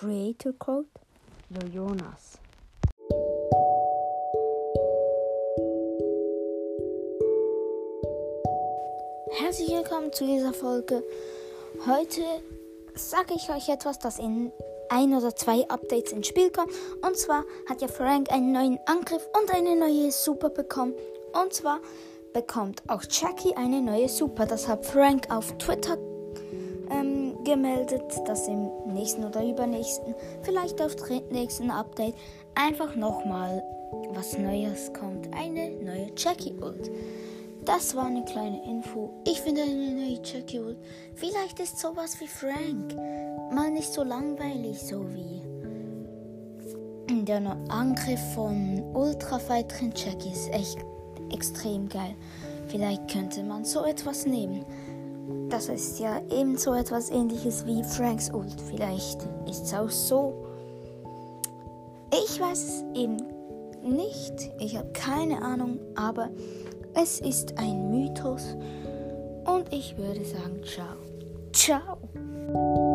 Creator Code, Jonas. Herzlich willkommen zu dieser Folge. Heute sage ich euch etwas, das in ein oder zwei Updates ins Spiel kommt. Und zwar hat ja Frank einen neuen Angriff und eine neue Super bekommen. Und zwar bekommt auch Jackie eine neue Super. Das hat Frank auf Twitter gemeldet, dass im nächsten oder übernächsten, vielleicht auf nächsten Update, einfach nochmal was Neues kommt. Eine neue Jackie Ult. Das war eine kleine Info. Ich finde eine neue Jackie Ult. Vielleicht ist sowas wie Frank mal nicht so langweilig, so wie der Angriff von Ultra Fighterin Jackie ist echt extrem geil. Vielleicht könnte man so etwas nehmen. Das ist ja eben so etwas ähnliches wie Franks Ult. Vielleicht ist es auch so. Ich weiß es eben nicht. Ich habe keine Ahnung, aber es ist ein Mythos. Und ich würde sagen, ciao. Ciao.